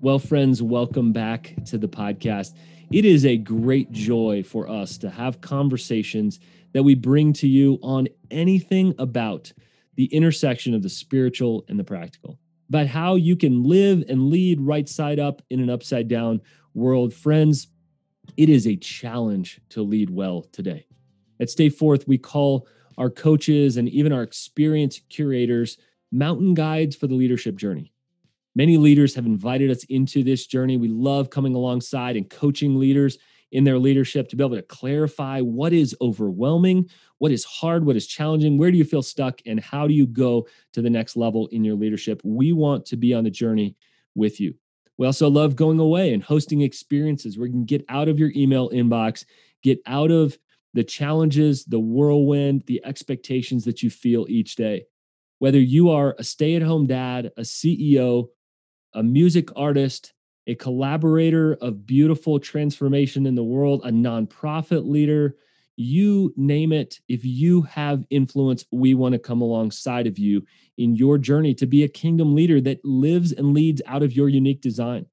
Well, friends, welcome back to the podcast. It is a great joy for us to have conversations that we bring to you on anything about the intersection of the spiritual and the practical, about how you can live and lead right side up in an upside down world. Friends, it is a challenge to lead well today. At Stay Forth, we call our coaches and even our experienced curators mountain guides for the leadership journey. Many leaders have invited us into this journey. We love coming alongside and coaching leaders in their leadership to be able to clarify what is overwhelming, what is hard, what is challenging, where do you feel stuck, and how do you go to the next level in your leadership. We want to be on the journey with you. We also love going away and hosting experiences where you can get out of your email inbox, get out of the challenges, the whirlwind, the expectations that you feel each day. Whether you are a stay at home dad, a CEO, a music artist, a collaborator of beautiful transformation in the world, a nonprofit leader, you name it. If you have influence, we want to come alongside of you in your journey to be a kingdom leader that lives and leads out of your unique design.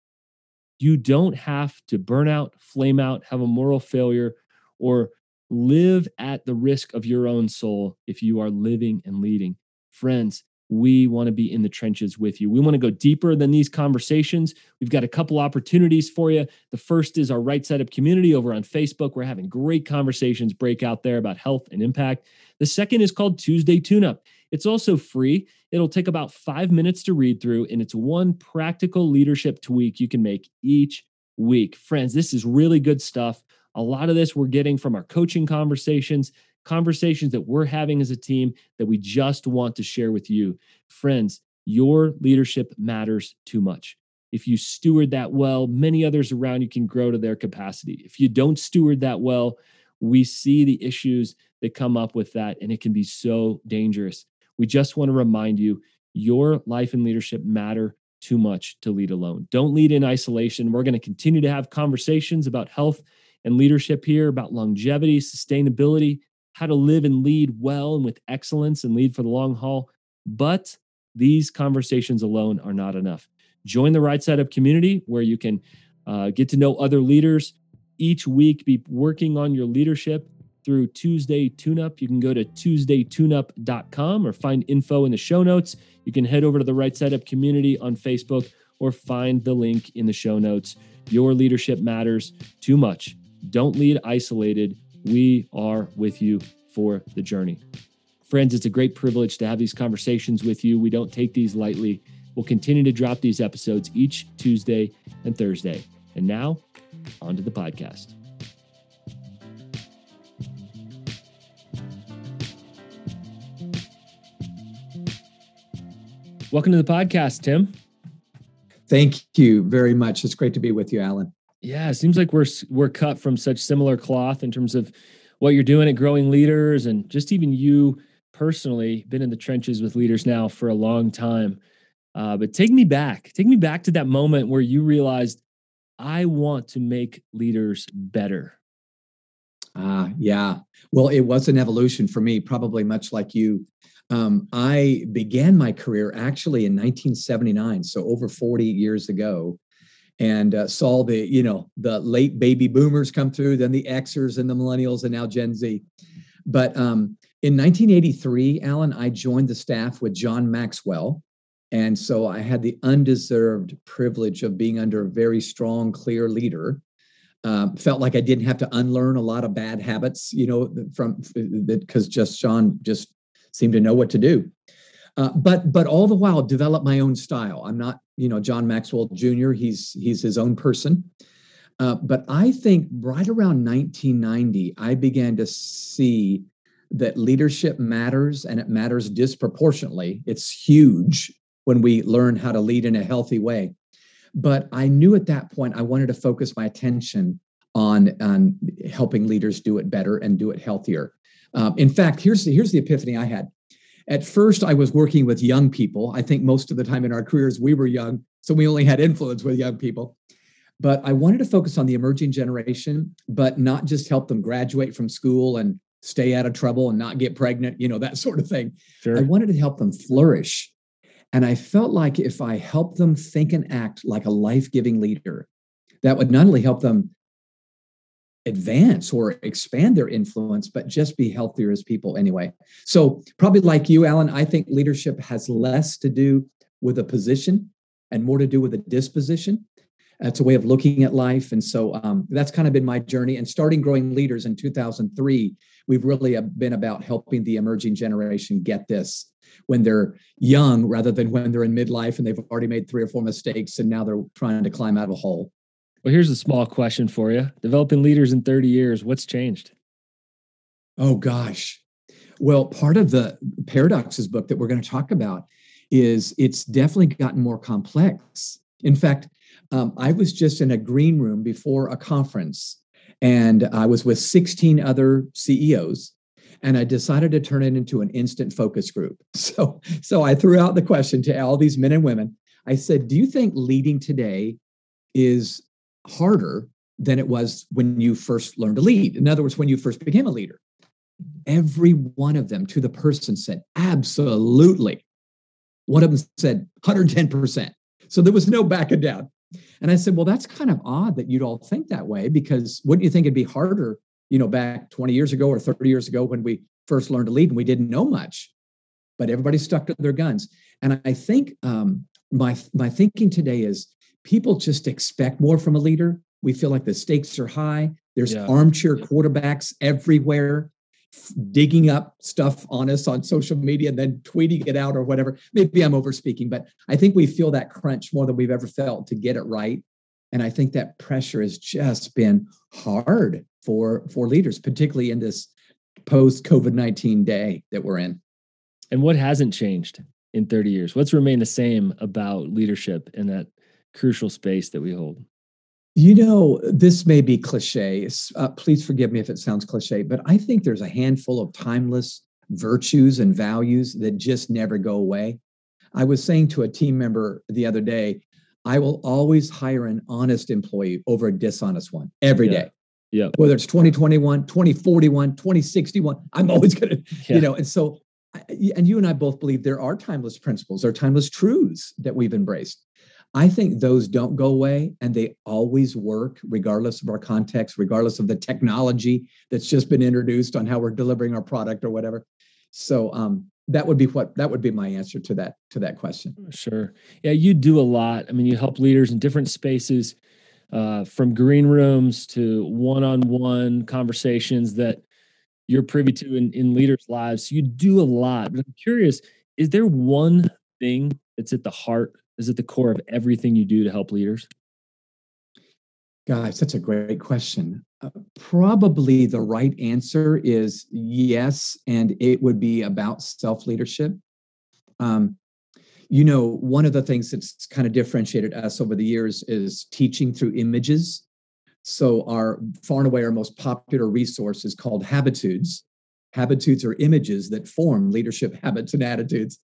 You don't have to burn out, flame out, have a moral failure, or live at the risk of your own soul if you are living and leading. Friends, we want to be in the trenches with you. We want to go deeper than these conversations. We've got a couple opportunities for you. The first is our Right Side Up community over on Facebook. We're having great conversations break out there about health and impact. The second is called Tuesday Tune Up. It's also free. It'll take about five minutes to read through, and it's one practical leadership tweak you can make each week. Friends, this is really good stuff. A lot of this we're getting from our coaching conversations conversations that we're having as a team that we just want to share with you. Friends, your leadership matters too much. If you steward that well, many others around you can grow to their capacity. If you don't steward that well, we see the issues that come up with that, and it can be so dangerous. We just want to remind you your life and leadership matter too much to lead alone. Don't lead in isolation. We're going to continue to have conversations about health and leadership here, about longevity, sustainability, how to live and lead well and with excellence and lead for the long haul. But these conversations alone are not enough. Join the Right Side Up community where you can uh, get to know other leaders each week, be working on your leadership through Tuesday Tune Up. You can go to tuesdaytuneup.com or find info in the show notes. You can head over to the Right Side Up community on Facebook or find the link in the show notes. Your leadership matters too much. Don't lead isolated. We are with you for the journey. Friends, it's a great privilege to have these conversations with you. We don't take these lightly. We'll continue to drop these episodes each Tuesday and Thursday. And now, on to the podcast. Welcome to the podcast, Tim. Thank you very much. It's great to be with you, Alan. Yeah, it seems like we're we're cut from such similar cloth in terms of what you're doing at growing leaders and just even you personally been in the trenches with leaders now for a long time. Uh, but take me back, take me back to that moment where you realized I want to make leaders better. Ah, uh, yeah. Well, it was an evolution for me, probably much like you. Um, I began my career actually in 1979, so over 40 years ago, and uh, saw the you know the late baby boomers come through, then the Xers and the millennials, and now Gen Z. But um, in 1983, Alan, I joined the staff with John Maxwell, and so I had the undeserved privilege of being under a very strong, clear leader. Um, felt like I didn't have to unlearn a lot of bad habits, you know, from because just John just seemed to know what to do. Uh, but but all the while develop my own style. I'm not you know John Maxwell Jr. He's he's his own person. Uh, but I think right around 1990, I began to see that leadership matters and it matters disproportionately. It's huge when we learn how to lead in a healthy way. But I knew at that point I wanted to focus my attention on, on helping leaders do it better and do it healthier. Um, in fact, here's the, here's the epiphany I had. At first, I was working with young people. I think most of the time in our careers, we were young, so we only had influence with young people. But I wanted to focus on the emerging generation, but not just help them graduate from school and stay out of trouble and not get pregnant, you know, that sort of thing. Sure. I wanted to help them flourish. And I felt like if I helped them think and act like a life giving leader, that would not only help them advance or expand their influence, but just be healthier as people anyway. So, probably like you, Alan, I think leadership has less to do with a position and more to do with a disposition. It's a way of looking at life. And so um, that's kind of been my journey. And starting Growing Leaders in 2003, we've really uh, been about helping the emerging generation get this when they're young rather than when they're in midlife and they've already made three or four mistakes and now they're trying to climb out of a hole. Well, here's a small question for you. Developing leaders in 30 years, what's changed? Oh, gosh. Well, part of the paradoxes book that we're going to talk about is it's definitely gotten more complex. In fact, um, I was just in a green room before a conference and I was with 16 other CEOs and I decided to turn it into an instant focus group. So, so I threw out the question to all these men and women. I said, "Do you think leading today is harder than it was when you first learned to lead? In other words, when you first became a leader?" Every one of them to the person said, "Absolutely." One of them said 110%. So there was no backing down. And I said, well, that's kind of odd that you'd all think that way because wouldn't you think it'd be harder, you know, back 20 years ago or 30 years ago when we first learned to lead and we didn't know much, but everybody stuck to their guns. And I think um, my my thinking today is people just expect more from a leader. We feel like the stakes are high. There's yeah. armchair quarterbacks everywhere digging up stuff on us on social media and then tweeting it out or whatever. Maybe I'm overspeaking, but I think we feel that crunch more than we've ever felt to get it right. And I think that pressure has just been hard for for leaders, particularly in this post COVID 19 day that we're in. And what hasn't changed in 30 years? What's remained the same about leadership in that crucial space that we hold? You know, this may be cliche. Uh, please forgive me if it sounds cliche, but I think there's a handful of timeless virtues and values that just never go away. I was saying to a team member the other day, I will always hire an honest employee over a dishonest one every yeah. day. Yeah. Whether it's 2021, 2041, 2061, I'm always going to, yeah. you know, and so, and you and I both believe there are timeless principles, there are timeless truths that we've embraced. I think those don't go away and they always work, regardless of our context, regardless of the technology that's just been introduced on how we're delivering our product or whatever. So um, that would be what that would be my answer to that to that question. Sure. Yeah, you do a lot. I mean, you help leaders in different spaces, uh, from green rooms to one-on-one conversations that you're privy to in, in leaders' lives. You do a lot. But I'm curious, is there one thing that's at the heart is at the core of everything you do to help leaders? Guys, that's a great question. Uh, probably the right answer is yes, and it would be about self leadership. Um, you know, one of the things that's kind of differentiated us over the years is teaching through images. So, our far and away our most popular resource is called Habitudes. Habitudes are images that form leadership habits and attitudes.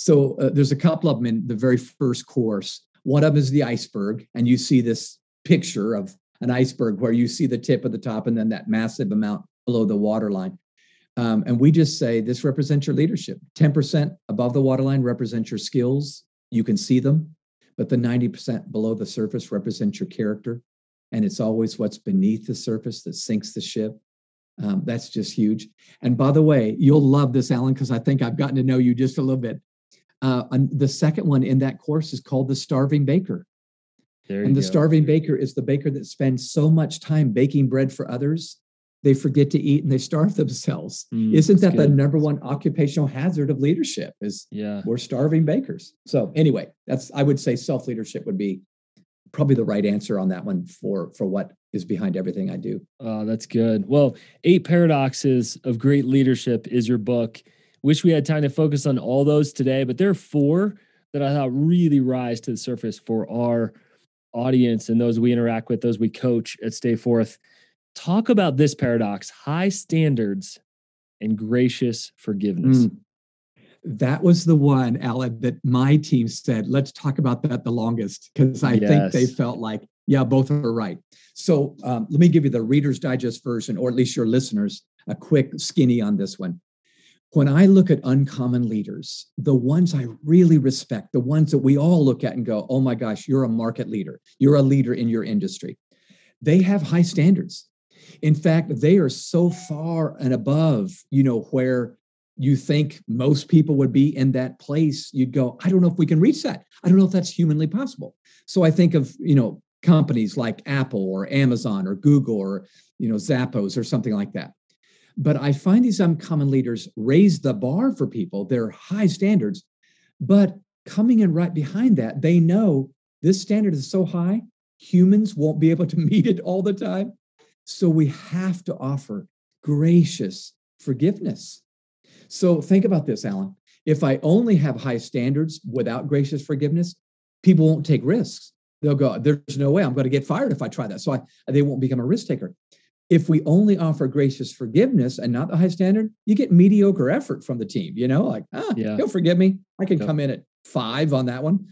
So uh, there's a couple of them in the very first course. One of them is the iceberg, and you see this picture of an iceberg where you see the tip of the top and then that massive amount below the waterline. Um, and we just say this represents your leadership. 10% above the waterline represents your skills. You can see them, but the 90% below the surface represents your character. And it's always what's beneath the surface that sinks the ship. Um, that's just huge. And by the way, you'll love this, Alan, because I think I've gotten to know you just a little bit. Uh, the second one in that course is called the starving baker. There and the go. starving baker is the baker that spends so much time baking bread for others, they forget to eat and they starve themselves. Mm, Isn't that good. the number one occupational hazard of leadership? Is yeah, we're starving bakers. So anyway, that's I would say self leadership would be probably the right answer on that one for for what is behind everything I do. Oh, that's good. Well, eight paradoxes of great leadership is your book. Wish we had time to focus on all those today, but there are four that I thought really rise to the surface for our audience and those we interact with, those we coach at Stay Forth. Talk about this paradox high standards and gracious forgiveness. Mm. That was the one, Alan, that my team said, let's talk about that the longest, because I yes. think they felt like, yeah, both are right. So um, let me give you the Reader's Digest version, or at least your listeners, a quick skinny on this one when I look at uncommon leaders, the ones I really respect, the ones that we all look at and go, oh my gosh, you're a market leader, you're a leader in your industry, they have high standards. In fact, they are so far and above, you know, where you think most people would be in that place, you'd go, I don't know if we can reach that. I don't know if that's humanly possible. So I think of, you know, companies like Apple or Amazon or Google or, you know, Zappos or something like that but I find these uncommon leaders raise the bar for people. They're high standards, but coming in right behind that, they know this standard is so high, humans won't be able to meet it all the time. So we have to offer gracious forgiveness. So think about this, Alan. If I only have high standards without gracious forgiveness, people won't take risks. They'll go, there's no way I'm going to get fired if I try that. So I, they won't become a risk taker. If we only offer gracious forgiveness and not the high standard, you get mediocre effort from the team. You know, like, ah, yeah. he'll forgive me. I can come in at five on that one.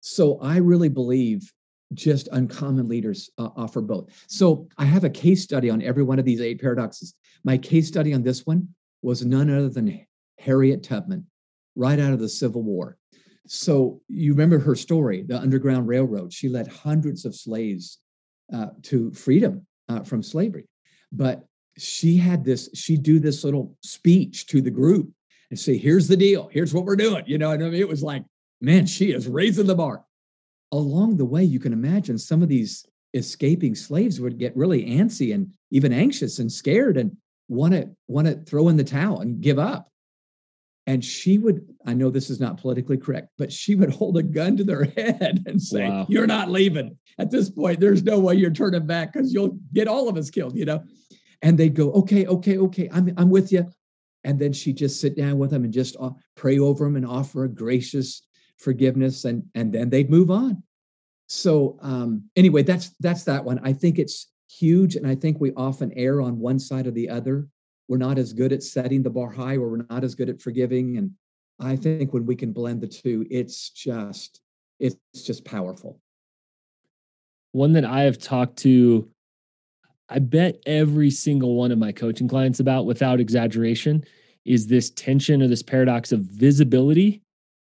So I really believe just uncommon leaders uh, offer both. So I have a case study on every one of these eight paradoxes. My case study on this one was none other than Harriet Tubman, right out of the Civil War. So you remember her story, the Underground Railroad. She led hundreds of slaves uh, to freedom uh, from slavery. But she had this, she'd do this little speech to the group and say, here's the deal, here's what we're doing. You know, I mean, it was like, man, she is raising the bar. Along the way, you can imagine some of these escaping slaves would get really antsy and even anxious and scared and want to want to throw in the towel and give up. And she would, I know this is not politically correct, but she would hold a gun to their head and say, wow. You're not leaving at this point, there's no way you're turning back because you'll get all of us killed, you know? And they'd go, okay, okay, okay, I'm, I'm with you. And then she'd just sit down with them and just uh, pray over them and offer a gracious forgiveness. And, and then they'd move on. So um, anyway, that's that's that one. I think it's huge. And I think we often err on one side or the other. We're not as good at setting the bar high or we're not as good at forgiving. And I think when we can blend the two, it's just, it's just powerful one that I have talked to, I bet every single one of my coaching clients about without exaggeration is this tension or this paradox of visibility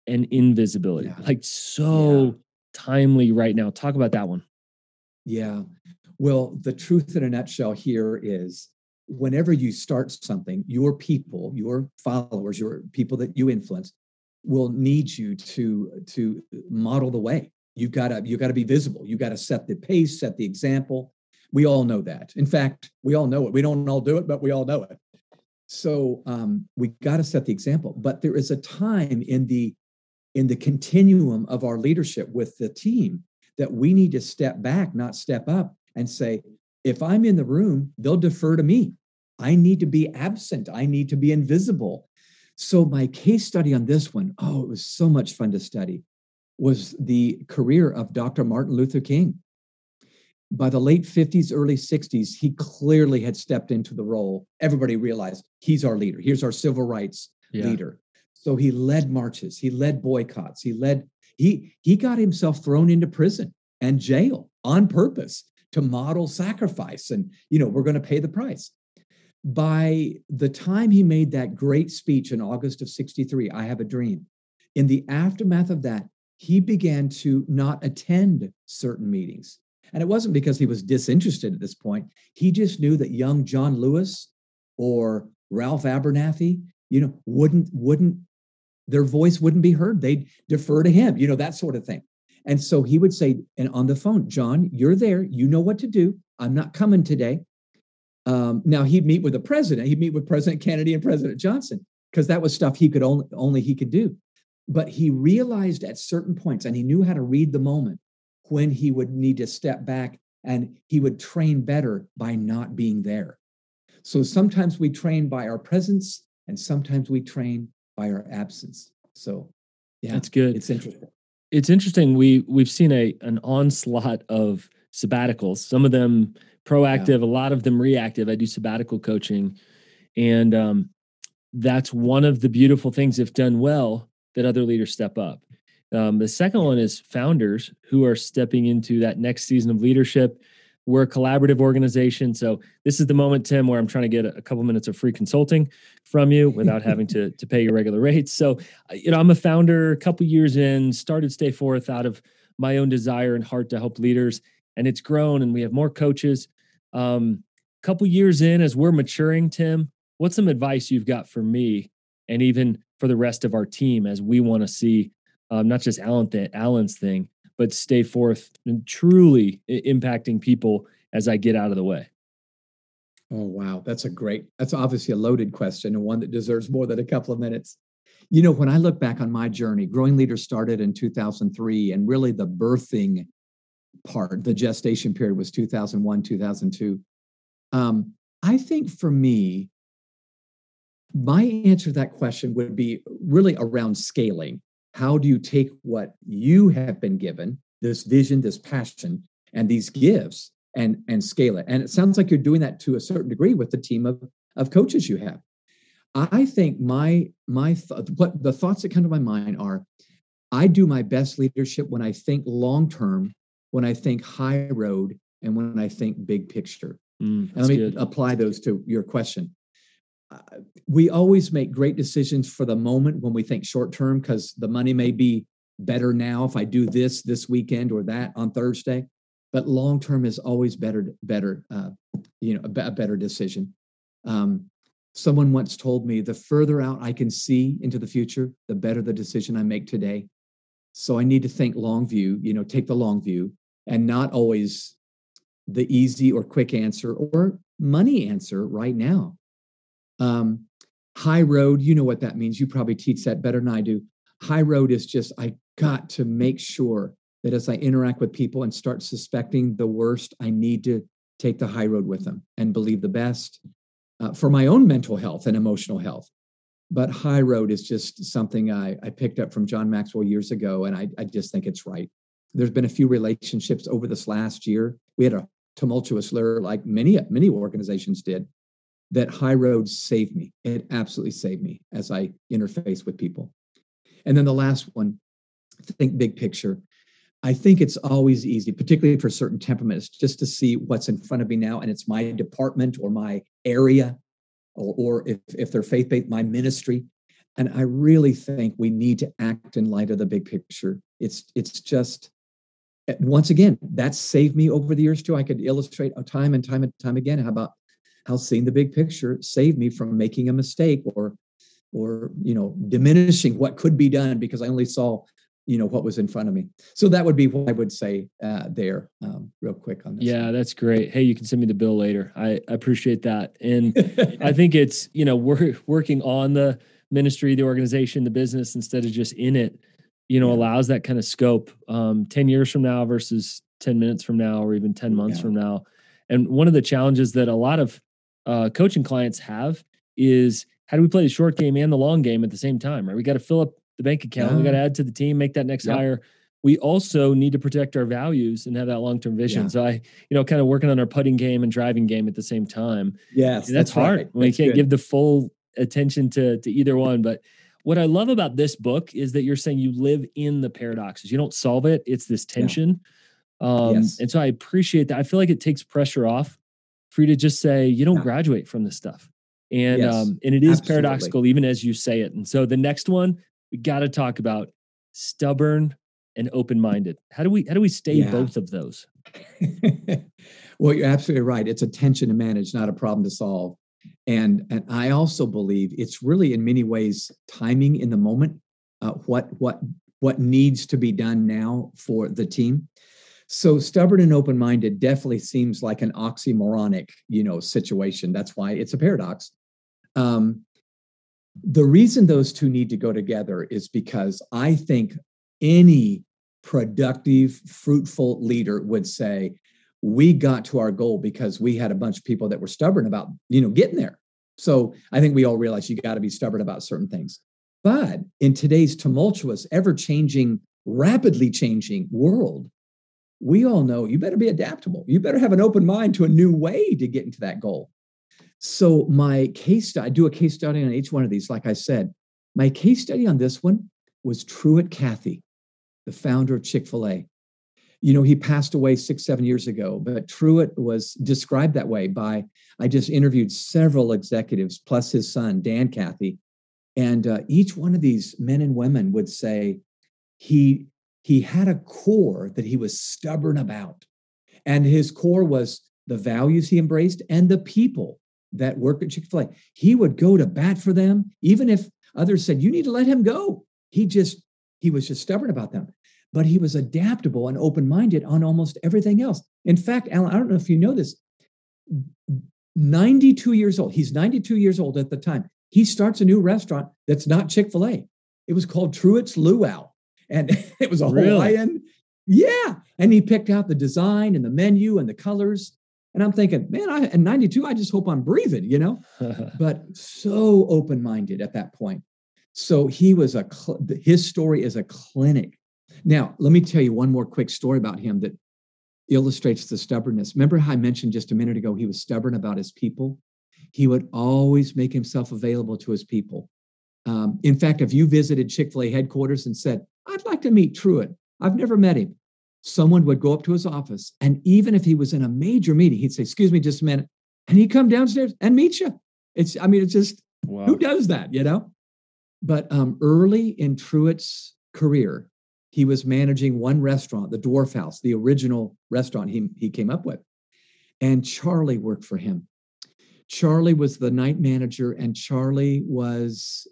and invisibility. Yeah. Like so yeah. timely right now. Talk about that one. Yeah. Well, the truth in a nutshell here is whenever you start something, your people, your followers, your people that you influence will need you to to model the way. You gotta you gotta be visible. You gotta set the pace set the example. We all know that. In fact we all know it. We don't all do it but we all know it. So um, we got to set the example. But there is a time in the in the continuum of our leadership with the team that we need to step back not step up and say if i'm in the room they'll defer to me i need to be absent i need to be invisible so my case study on this one oh it was so much fun to study was the career of Dr. Martin Luther King. By the late 50s, early 60s, he clearly had stepped into the role. Everybody realized he's our leader. Here's our civil rights yeah. leader. So he led marches, he led boycotts, he led, he he got himself thrown into prison and jail on purpose to model sacrifice. And you know, we're going to pay the price. By the time he made that great speech in August of 63, I have a dream. In the aftermath of that, he began to not attend certain meetings. And it wasn't because he was disinterested at this point. He just knew that young John Lewis or Ralph Abernathy, you know, wouldn't, wouldn't, their voice wouldn't be heard. They'd defer to him, you know, that sort of thing. And so he would say, and on the phone, John, you're there. You know what to do. I'm not coming today. Um, now he'd meet with the president. He'd meet with President Kennedy and President Johnson because that was stuff he could only only he could do. But he realized at certain points, and he knew how to read the moment when he would need to step back and he would train better by not being there. So sometimes we train by our presence, and sometimes we train by our absence. So, yeah, that's good. It's interesting. It's interesting. We we've seen a an onslaught of sabbaticals. Some of them proactive, yeah. a lot of them reactive. I do sabbatical coaching, and um, that's one of the beautiful things if done well that other leaders step up. Um, the second one is founders who are stepping into that next season of leadership. We're a collaborative organization. So this is the moment, Tim, where I'm trying to get a couple minutes of free consulting from you without having to to pay your regular rates. So, you know, I'm a founder, a couple years in, started Stay Forth out of my own desire and heart to help leaders, and it's grown, and we have more coaches. Um, a couple years in, as we're maturing, Tim, what's some advice you've got for me, and even for the rest of our team as we want to see um, not just Alan th- Alan's thing, but stay forth and truly impacting people as I get out of the way? Oh, wow. That's a great, that's obviously a loaded question and one that deserves more than a couple of minutes. You know, when I look back on my journey, Growing Leaders started in 2003, and really the birthing part, the gestation period was 2001, 2002. Um, I think for me, my answer to that question would be really around scaling. How do you take what you have been given, this vision, this passion, and these gifts, and and scale it? And it sounds like you're doing that to a certain degree with the team of of coaches you have. I think my my th- what the thoughts that come to my mind are, I do my best leadership when I think long term, when I think high road, and when I think big picture. Mm, let me good. apply those to your question we always make great decisions for the moment when we think short term because the money may be better now if I do this this weekend or that on Thursday. But long term is always better, better, uh, you know, a, a better decision. Um, someone once told me the further out I can see into the future, the better the decision I make today. So I need to think long view, you know, take the long view and not always the easy or quick answer or money answer right now. Um, high road, you know what that means. You probably teach that better than I do. High road is just, I got to make sure that as I interact with people and start suspecting the worst, I need to take the high road with them and believe the best uh, for my own mental health and emotional health. But high road is just something I, I picked up from John Maxwell years ago, and I, I just think it's right. There's been a few relationships over this last year. We had a tumultuous year, like many many organizations did, that high road saved me. It absolutely saved me as I interface with people. And then the last one, think big picture. I think it's always easy, particularly for certain temperaments, just to see what's in front of me now, and it's my department or my area, or, or if, if they're faith based, my ministry. And I really think we need to act in light of the big picture. It's it's just eh, once again that saved me over the years too. I could illustrate time and time and time again how about how seeing the big picture saved me from making a mistake or or you know diminishing what could be done because i only saw you know what was in front of me. So that would be what i would say uh, there um, real quick on this yeah that's great. Hey you can send me the bill later. I, I appreciate that. And i think it's you know we're working on the ministry the organization the business instead of just in it you know yeah. allows that kind of scope um, 10 years from now versus 10 minutes from now or even 10 months yeah. from now. And one of the challenges that a lot of uh, coaching clients have is how do we play the short game and the long game at the same time, right? We got to fill up the bank account. Yeah. We got to add to the team, make that next yep. hire. We also need to protect our values and have that long term vision. Yeah. So I, you know, kind of working on our putting game and driving game at the same time. Yes, that's, that's hard. Right. We can't good. give the full attention to to either one. But what I love about this book is that you're saying you live in the paradoxes. You don't solve it. It's this tension. Yeah. Um, yes. And so I appreciate that. I feel like it takes pressure off for you to just say you don't yeah. graduate from this stuff. And yes, um and it is absolutely. paradoxical even as you say it. And so the next one we got to talk about stubborn and open-minded. How do we how do we stay yeah. both of those? Well you're absolutely right. It's a tension to manage not a problem to solve. And and i also believe it's really in many ways timing in the moment uh, what what what needs to be done now for the team so stubborn and open-minded definitely seems like an oxymoronic, you know, situation. That's why it's a paradox. Um, the reason those two need to go together is because I think any productive, fruitful leader would say, we got to our goal because we had a bunch of people that were stubborn about, you know, getting there. So I think we all realize you got to be stubborn about certain things. But in today's tumultuous, ever changing, rapidly changing world, we all know you better be adaptable. You better have an open mind to a new way to get into that goal. So my case study, I do a case study on each one of these. Like I said, my case study on this one was Truett Cathy, the founder of Chick-fil-A. you know, he passed away six, seven years ago, but Truett was described that way by, I just interviewed several executives plus his son, Dan Cathy. And uh, each one of these men and women would say he, he had a core that he was stubborn about. And his core was the values he embraced and the people that work at Chick fil A. He would go to bat for them, even if others said, You need to let him go. He just, he was just stubborn about them but he was adaptable and open minded on almost everything else. In fact, Alan, I don't know if you know this, 92 years old, he's 92 years old at the time. He starts a new restaurant that's not Chick fil A. It was called Truett's Luau. And it was a really? Hawaiian. Yeah. And he picked out the design and the menu and the colors. And I'm thinking, man, I, at 92, I just hope I'm breathing, you know? but so open minded at that point. So he was a, his story is a clinic now, let me tell you one more quick story about him that illustrates the stubbornness. Remember how I mentioned just a minute ago he was stubborn about his people? He would always make himself available to his people. Um, in fact, if you visited Chick fil A headquarters and said, I'd like to meet Truett, I've never met him, someone would go up to his office. And even if he was in a major meeting, he'd say, Excuse me just a minute. And he'd come downstairs and meet you. It's, I mean, it's just, wow. who does that, you know? But um, early in Truett's career, he was managing one restaurant, the Dwarf House, the original restaurant he, he came up with. And Charlie worked for him. Charlie was the night manager, and Charlie was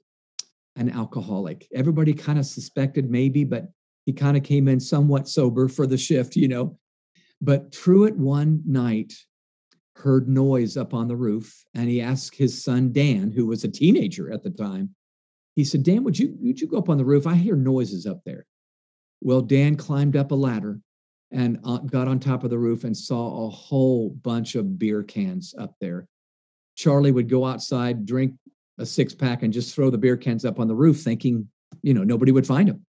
an alcoholic. Everybody kind of suspected maybe, but he kind of came in somewhat sober for the shift, you know. But Truett one night heard noise up on the roof, and he asked his son Dan, who was a teenager at the time. He said, "Dan, would you would you go up on the roof? I hear noises up there." Well, Dan climbed up a ladder and uh, got on top of the roof and saw a whole bunch of beer cans up there. Charlie would go outside, drink a six pack, and just throw the beer cans up on the roof, thinking, you know, nobody would find him.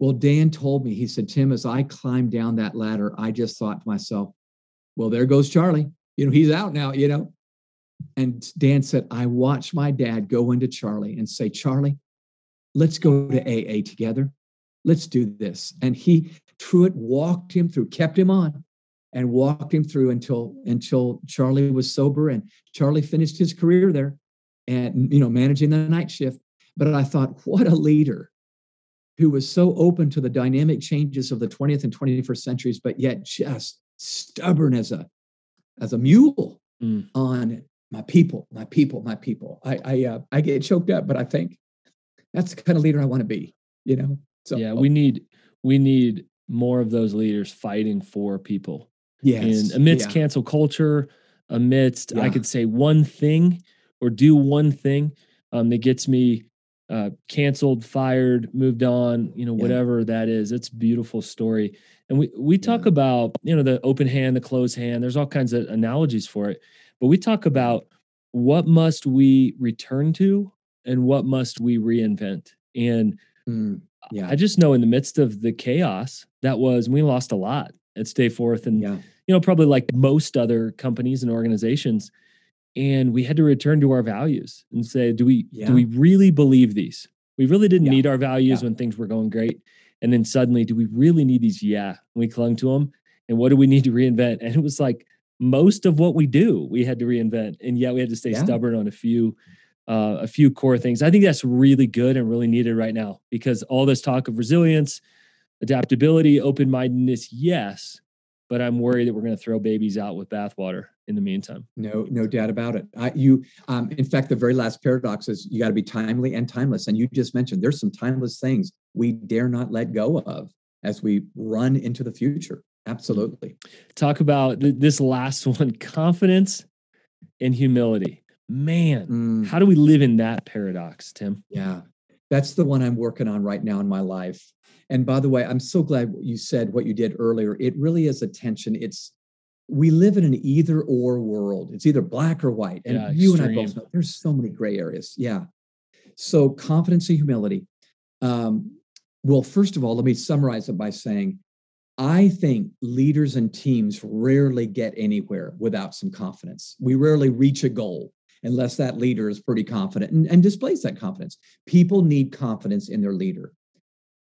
Well, Dan told me, he said, Tim, as I climbed down that ladder, I just thought to myself, well, there goes Charlie. You know, he's out now, you know. And Dan said, I watched my dad go into Charlie and say, Charlie, let's go to AA together let's do this. And he, Truett walked him through, kept him on and walked him through until until Charlie was sober and Charlie finished his career there and you know managing the night shift. But I thought, what a leader who was so open to the dynamic changes of the 20th and 21st centuries, but yet just stubborn as a as a mule mm. on my people, my people, my people. I I uh, I get choked up, but I think that's the kind of leader I want to be. You know, so yeah, we need we need more of those leaders fighting for people. Yes. And amidst yeah. cancel culture, amidst yeah. I could say one thing or do one thing um, that gets me uh, canceled, fired, moved on, you know, yeah. whatever that is. It's a beautiful story. And we we talk about, you know, the open hand, the closed hand. There's all kinds of analogies for it. But we talk about what must we return to and what must we reinvent. And mm yeah. I just know in the midst of the chaos that was, we lost a lot at Stay Forth and, yeah. you know, probably like most other companies and organizations. And we had to return to our values and say, do we, yeah. do we really believe these? We really didn't yeah. need our values when things were going great. And then suddenly, do we really need these? Yeah. We clung to them. And what do we need to reinvent? And it was like most of what we do, we had to reinvent. And yet we had to stay stubborn on a few uh, a few core things. I think that's really good and really needed right now because all this talk of resilience, adaptability, open mindedness, yes, but I'm worried that we're going to throw babies out with bathwater in the meantime. No, no doubt about it. I, you, um, in fact, the very last paradox is you got to be timely and timeless. And you just mentioned there's some timeless things we dare not let go of as we run into the future. Absolutely. Talk about th- this last one: confidence and humility man mm. how do we live in that paradox tim yeah that's the one i'm working on right now in my life and by the way i'm so glad you said what you did earlier it really is a tension it's we live in an either or world it's either black or white and yeah, you extreme. and i both know there's so many gray areas yeah so confidence and humility um, well first of all let me summarize it by saying I think leaders and teams rarely get anywhere without some confidence. We rarely reach a goal unless that leader is pretty confident and, and displays that confidence. People need confidence in their leader.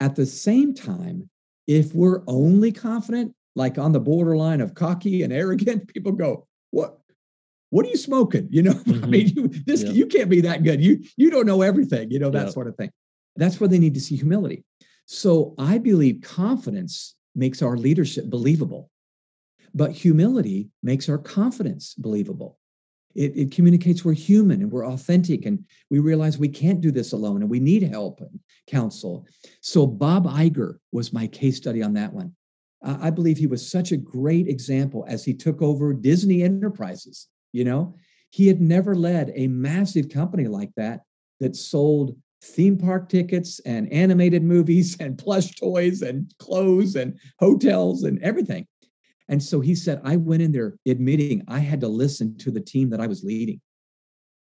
At the same time, If we're only confident, like on the borderline of cocky and arrogant, people go, "What? What are you smoking?" You know, mm-hmm. I mean, you, this yep. you can't be that good. You you don't know everything. You know that yep. sort of thing. That's where they need to see humility. So I believe confidence makes our leadership believable, but humility makes our confidence believable. It, it, communicates we're human and we're authentic and we realize we can't do this alone and we need help and counsel. So Bob Iger was my case study on that one. I believe he was such a great example as he took over Disney Enterprises. You know, he had never led a massive company like that that sold theme park tickets and animated movies and plush toys and clothes and hotels and everything. And so he said, I went in there admitting I had to listen to the team that I was leading.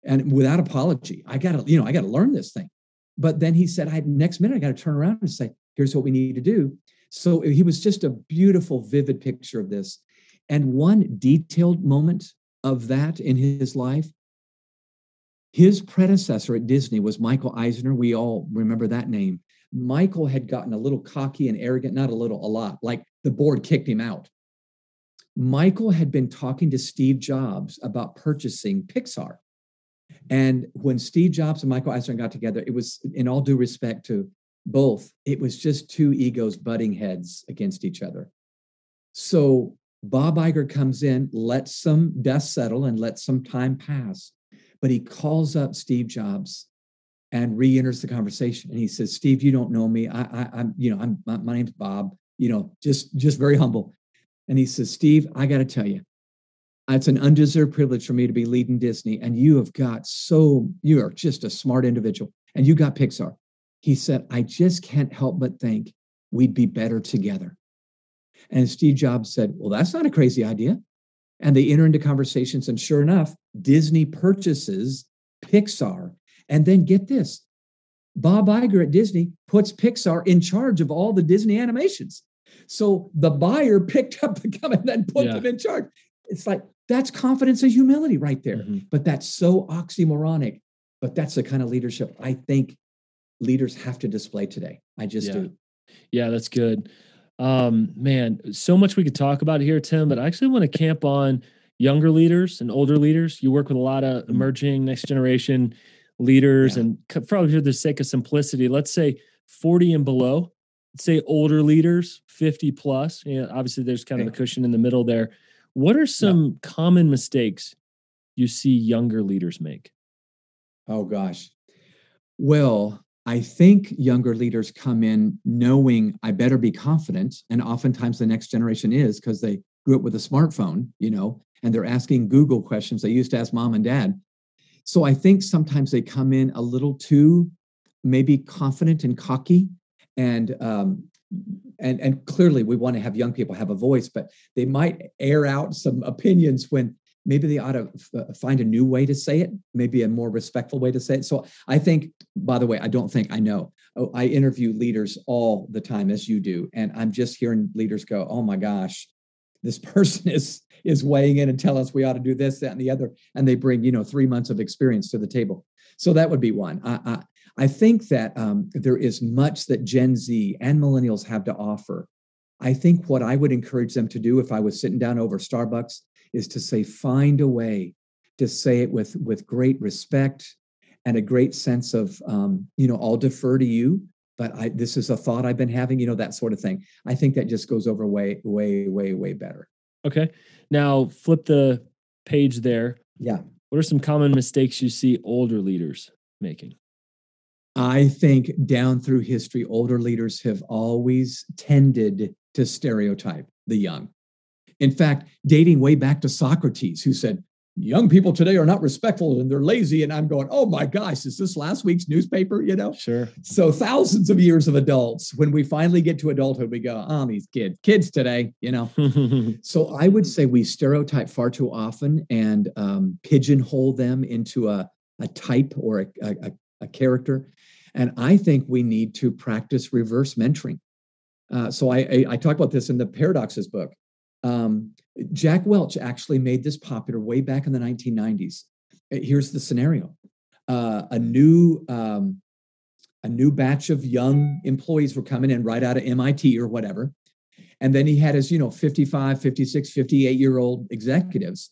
And without apology, I got to, you know, I got to learn this thing. But then he said, I next minute I got to turn around and say, here's what we need to do. So he was just a beautiful, vivid picture of this. And one detailed moment of that in his life, his predecessor at Disney was Michael Eisner. We all remember that name. Michael had gotten a little cocky and arrogant, not a little, a lot, like the board kicked him out. Michael had been talking to Steve Jobs about purchasing Pixar. And when Steve Jobs and Michael Eisner got together, it was, in all due respect to both, it was just two egos butting heads against each other. So Bob Iger comes in, lets some dust settle and lets some time pass, but he calls up Steve Jobs and re-enters the conversation. And he says, "Steve, you don't know me. I, am you know, I'm my, my name's Bob. You know, just just very humble." And he says, Steve, I got to tell you, it's an undeserved privilege for me to be leading Disney. And you have got so, you are just a smart individual and you got Pixar. He said, I just can't help but think we'd be better together. And Steve Jobs said, Well, that's not a crazy idea. And they enter into conversations. And sure enough, Disney purchases Pixar. And then get this Bob Iger at Disney puts Pixar in charge of all the Disney animations. So the buyer picked up the gun and then put yeah. them in charge. It's like that's confidence and humility right there. Mm-hmm. But that's so oxymoronic. But that's the kind of leadership I think leaders have to display today. I just yeah. do. Yeah, that's good. Um, man, so much we could talk about here, Tim, but I actually want to camp on younger leaders and older leaders. You work with a lot of mm-hmm. emerging next generation leaders, yeah. and probably for the sake of simplicity, let's say 40 and below say older leaders, 50 plus. You know, obviously, there's kind of a cushion in the middle there. What are some yeah. common mistakes you see younger leaders make? Oh, gosh. Well, I think younger leaders come in knowing I better be confident. And oftentimes the next generation is because they grew up with a smartphone, you know, and they're asking Google questions they used to ask mom and dad. So I think sometimes they come in a little too maybe confident and cocky and um, and and clearly we want to have young people have a voice but they might air out some opinions when maybe they ought to f- uh, find a new way to say it maybe a more respectful way to say it. So i think by the way i don't think i know oh, i interview leaders all the time as you do and i'm just hearing leaders go oh my gosh this person is is weighing in and tell us we ought to do this that and the other and they bring you know three months of experience to the table. So that would be one. I, I I think that um, there is much that Gen Z and millennials have to offer. I think what I would encourage them to do if I was sitting down over Starbucks is to say, find a way to say it with, with great respect and a great sense of, um, you know, I'll defer to you, but I, this is a thought I've been having, you know, that sort of thing. I think that just goes over way, way, way, way better. Okay. Now flip the page there. Yeah. What are some common mistakes you see older leaders making? I think down through history, older leaders have always tended to stereotype the young. In fact, dating way back to Socrates, who said, Young people today are not respectful and they're lazy. And I'm going, oh my gosh, is this last week's newspaper? You know? Sure. So thousands of years of adults, when we finally get to adulthood, we go, oh, these kids, kids today, you know? so I would say we stereotype far too often and um, pigeonhole them into a, a type or a, a, a character. And I think we need to practice reverse mentoring. Uh, so I, I, I, talk about this in the Paradoxes book. Um, Jack Welch actually made this popular way back in the 1990s. Uh, here's the scenario: uh, a new um, a new batch of young employees were coming in right out of MIT or whatever. And then he had his, you know, 55, 56, 58 year old executives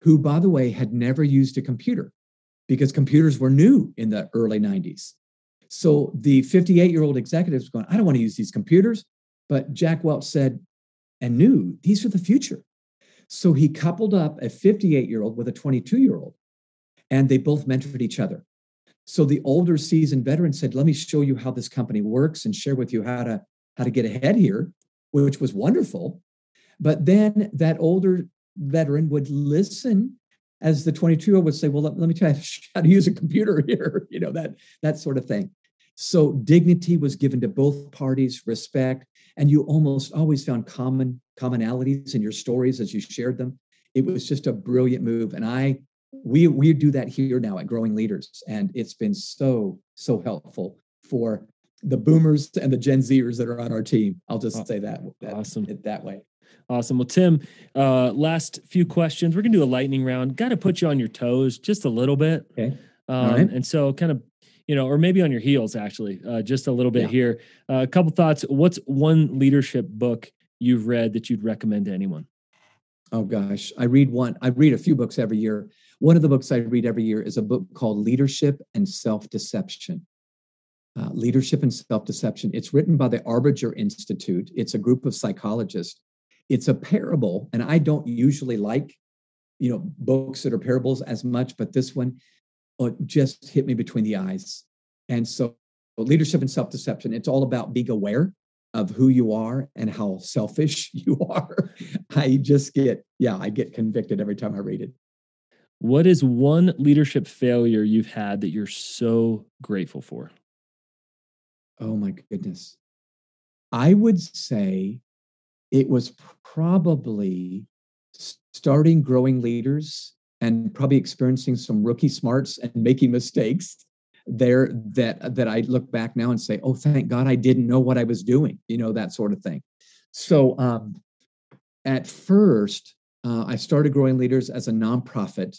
who, by the way, had never used a computer because computers were new in the early 90s. So the 58 year old executives going, I don't want to use these computers. But Jack Welch said and knew these are the future. So he coupled up a 58 year old with a 22 year old, and they both mentored each other. So the older seasoned veteran said, "Let me show you how this company works and share with you how to how to get ahead here," which was wonderful. But then that older veteran would listen as the 22 year old would say, "Well, let, let me tell you how to use a computer here," you know that that sort of thing. So dignity was given to both parties, respect, and you almost always found common commonalities in your stories as you shared them. It was just a brilliant move, and I we we do that here now at Growing Leaders, and it's been so so helpful for the boomers and the Gen Zers that are on our team. I'll just say that, that awesome it that way. Awesome. Well, Tim, uh, last few questions. We're gonna do a lightning round. Got to put you on your toes just a little bit. Okay. Um, right. And so, kind of, you know, or maybe on your heels, actually, uh, just a little bit yeah. here. Uh, a couple thoughts. What's one leadership book you've read that you'd recommend to anyone? Oh gosh, I read one. I read a few books every year. One of the books I read every year is a book called Leadership and Self Deception. Uh, Leadership and Self Deception. It's written by the Arbinger Institute. It's a group of psychologists. It's a parable, and I don't usually like, you know, books that are parables as much, but this one oh, just hit me between the eyes. And so, leadership and self deception. It's all about being aware of who you are and how selfish you are. I just get, yeah, I get convicted every time I read it. What is one leadership failure you've had that you're so grateful for? Oh my goodness. I would say it was probably starting growing leaders and probably experiencing some rookie smarts and making mistakes there that that I look back now and say, oh, thank God I didn't know what I was doing, you know, that sort of thing. So um, at first, uh, I started growing leaders as a nonprofit.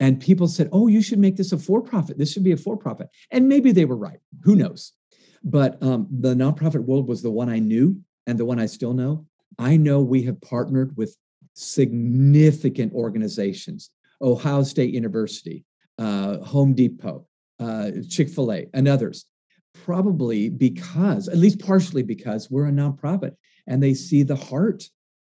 And people said, oh, you should make this a for profit. This should be a for profit. And maybe they were right. Who knows? But um, the nonprofit world was the one I knew and the one I still know. I know we have partnered with significant organizations Ohio State University, uh, Home Depot, uh, Chick fil A, and others. Probably because, at least partially because, we're a nonprofit and they see the heart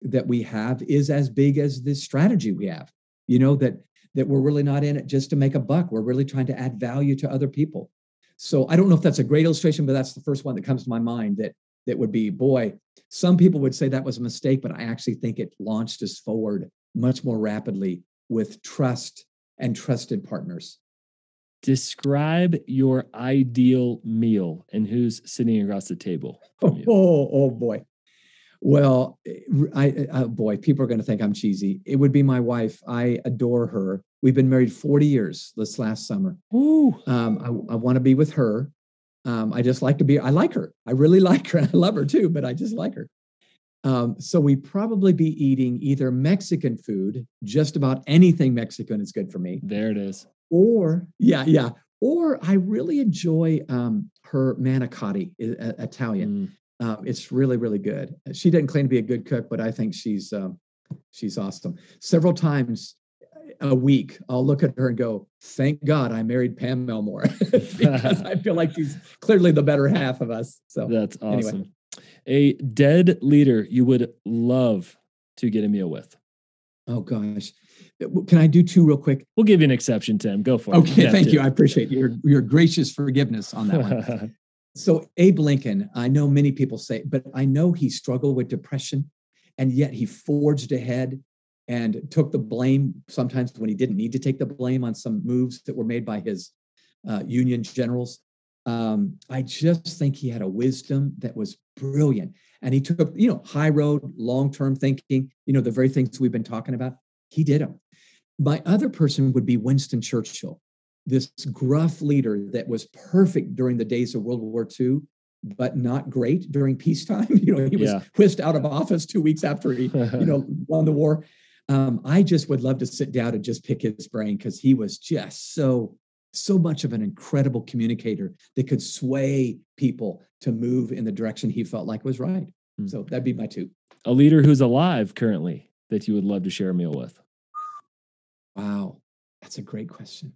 that we have is as big as this strategy we have. You know, that that we're really not in it just to make a buck. We're really trying to add value to other people. So I don't know if that's a great illustration, but that's the first one that comes to my mind that that would be, boy, some people would say that was a mistake, but I actually think it launched us forward much more rapidly with trust and trusted partners. Describe your ideal meal and who's sitting across the table. Oh, oh, oh, boy. Well, I, boy, people are going to think I'm cheesy. It would be my wife. I adore her. We've been married 40 years this last summer. Ooh. Um, I, I want to be with her. Um, I just like to be, I like her. I really like her. I love her too, but I just like her. Um, so we probably be eating either Mexican food, just about anything Mexican is good for me. There it is or yeah, yeah. Or I really enjoy um, her manicotti, uh, Italian. Mm. Um, it's really, really good. She doesn't claim to be a good cook, but I think she's um, she's awesome. Several times a week, I'll look at her and go, "Thank God I married Pam Elmore," because I feel like she's clearly the better half of us. So that's awesome. Anyway. A dead leader you would love to get a meal with. Oh gosh, can I do two real quick? We'll give you an exception, Tim. Go for it. Okay, thank you. I appreciate your your gracious forgiveness on that one. so Abe Lincoln, I know many people say, but I know he struggled with depression, and yet he forged ahead and took the blame sometimes when he didn't need to take the blame on some moves that were made by his uh, Union generals. Um, I just think he had a wisdom that was brilliant, and he took you know high road, long term thinking. You know the very things we've been talking about. He did them. My other person would be Winston Churchill, this gruff leader that was perfect during the days of World War II, but not great during peacetime. You know, he was yeah. whisked out of office two weeks after he, you know, won the war. Um, I just would love to sit down and just pick his brain because he was just so, so much of an incredible communicator that could sway people to move in the direction he felt like was right. Mm. So that'd be my two. A leader who's alive currently that you would love to share a meal with? Wow, that's a great question.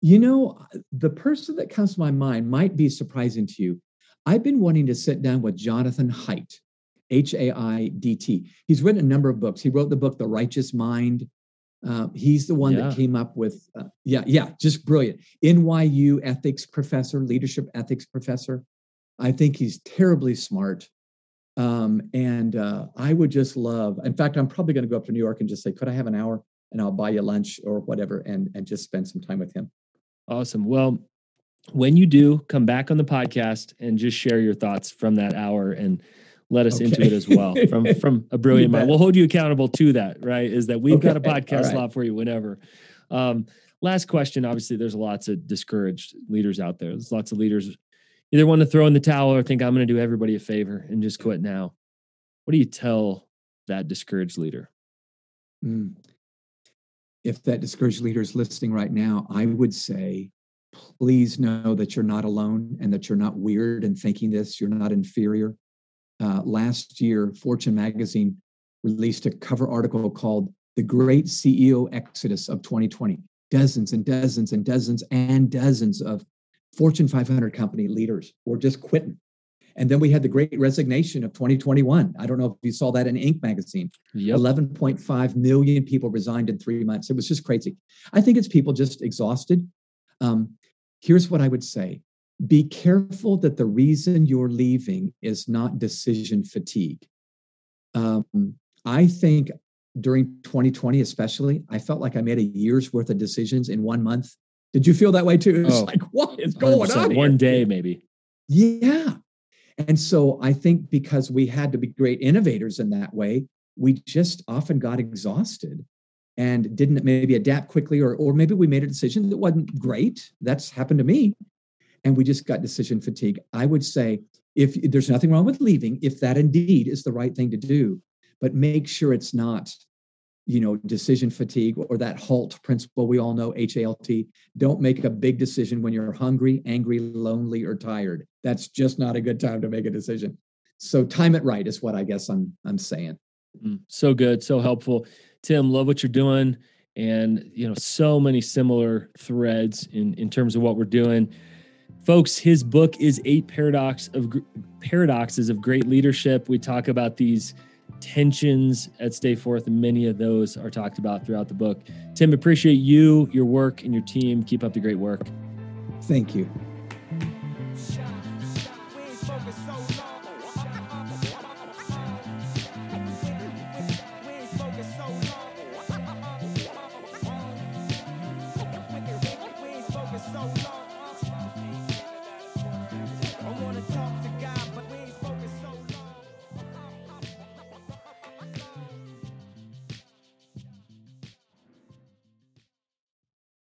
You know, the person that comes to my mind might be surprising to you. I've been wanting to sit down with Jonathan Haidt, H A I D T. He's written a number of books. He wrote the book, The Righteous Mind. Uh, he's the one yeah. that came up with, uh, yeah, yeah, just brilliant. NYU ethics professor, leadership ethics professor. I think he's terribly smart. Um, and uh, I would just love, in fact, I'm probably going to go up to New York and just say, could I have an hour and I'll buy you lunch or whatever and, and just spend some time with him. Awesome. Well, when you do come back on the podcast and just share your thoughts from that hour and let us okay. into it as well from from a brilliant mind. We'll hold you accountable to that, right? Is that we've okay. got a podcast right. slot for you whenever. Um, last question. Obviously, there's lots of discouraged leaders out there. There's lots of leaders either want to throw in the towel or think I'm going to do everybody a favor and just quit now. What do you tell that discouraged leader? Mm. If that discouraged leader is listening right now, I would say, please know that you're not alone and that you're not weird in thinking this. You're not inferior. Uh, last year, Fortune magazine released a cover article called The Great CEO Exodus of 2020. Dozens and dozens and dozens and dozens of Fortune 500 company leaders were just quitting. And then we had the great resignation of 2021. I don't know if you saw that in Inc. magazine. Yep. 11.5 million people resigned in three months. It was just crazy. I think it's people just exhausted. Um, here's what I would say be careful that the reason you're leaving is not decision fatigue. Um, I think during 2020, especially, I felt like I made a year's worth of decisions in one month did you feel that way too? It's oh, like, what is going on? One day, maybe. Yeah. And so I think because we had to be great innovators in that way, we just often got exhausted and didn't maybe adapt quickly, or, or maybe we made a decision that wasn't great. That's happened to me. And we just got decision fatigue. I would say if there's nothing wrong with leaving, if that indeed is the right thing to do, but make sure it's not you know decision fatigue or that halt principle. We all know halt don't make a big decision when you're hungry angry lonely or tired. That's just not a good time to make a decision. So time it right is what i guess i'm i'm saying. Mm, so good so helpful. Tim love what you're doing and you know so many similar threads in in terms of what we're doing folks his book is eight paradox of paradoxes of great leadership we talk about these tensions at Stay Forth, and many of those are talked about throughout the book. Tim, appreciate you, your work, and your team. Keep up the great work. Thank you.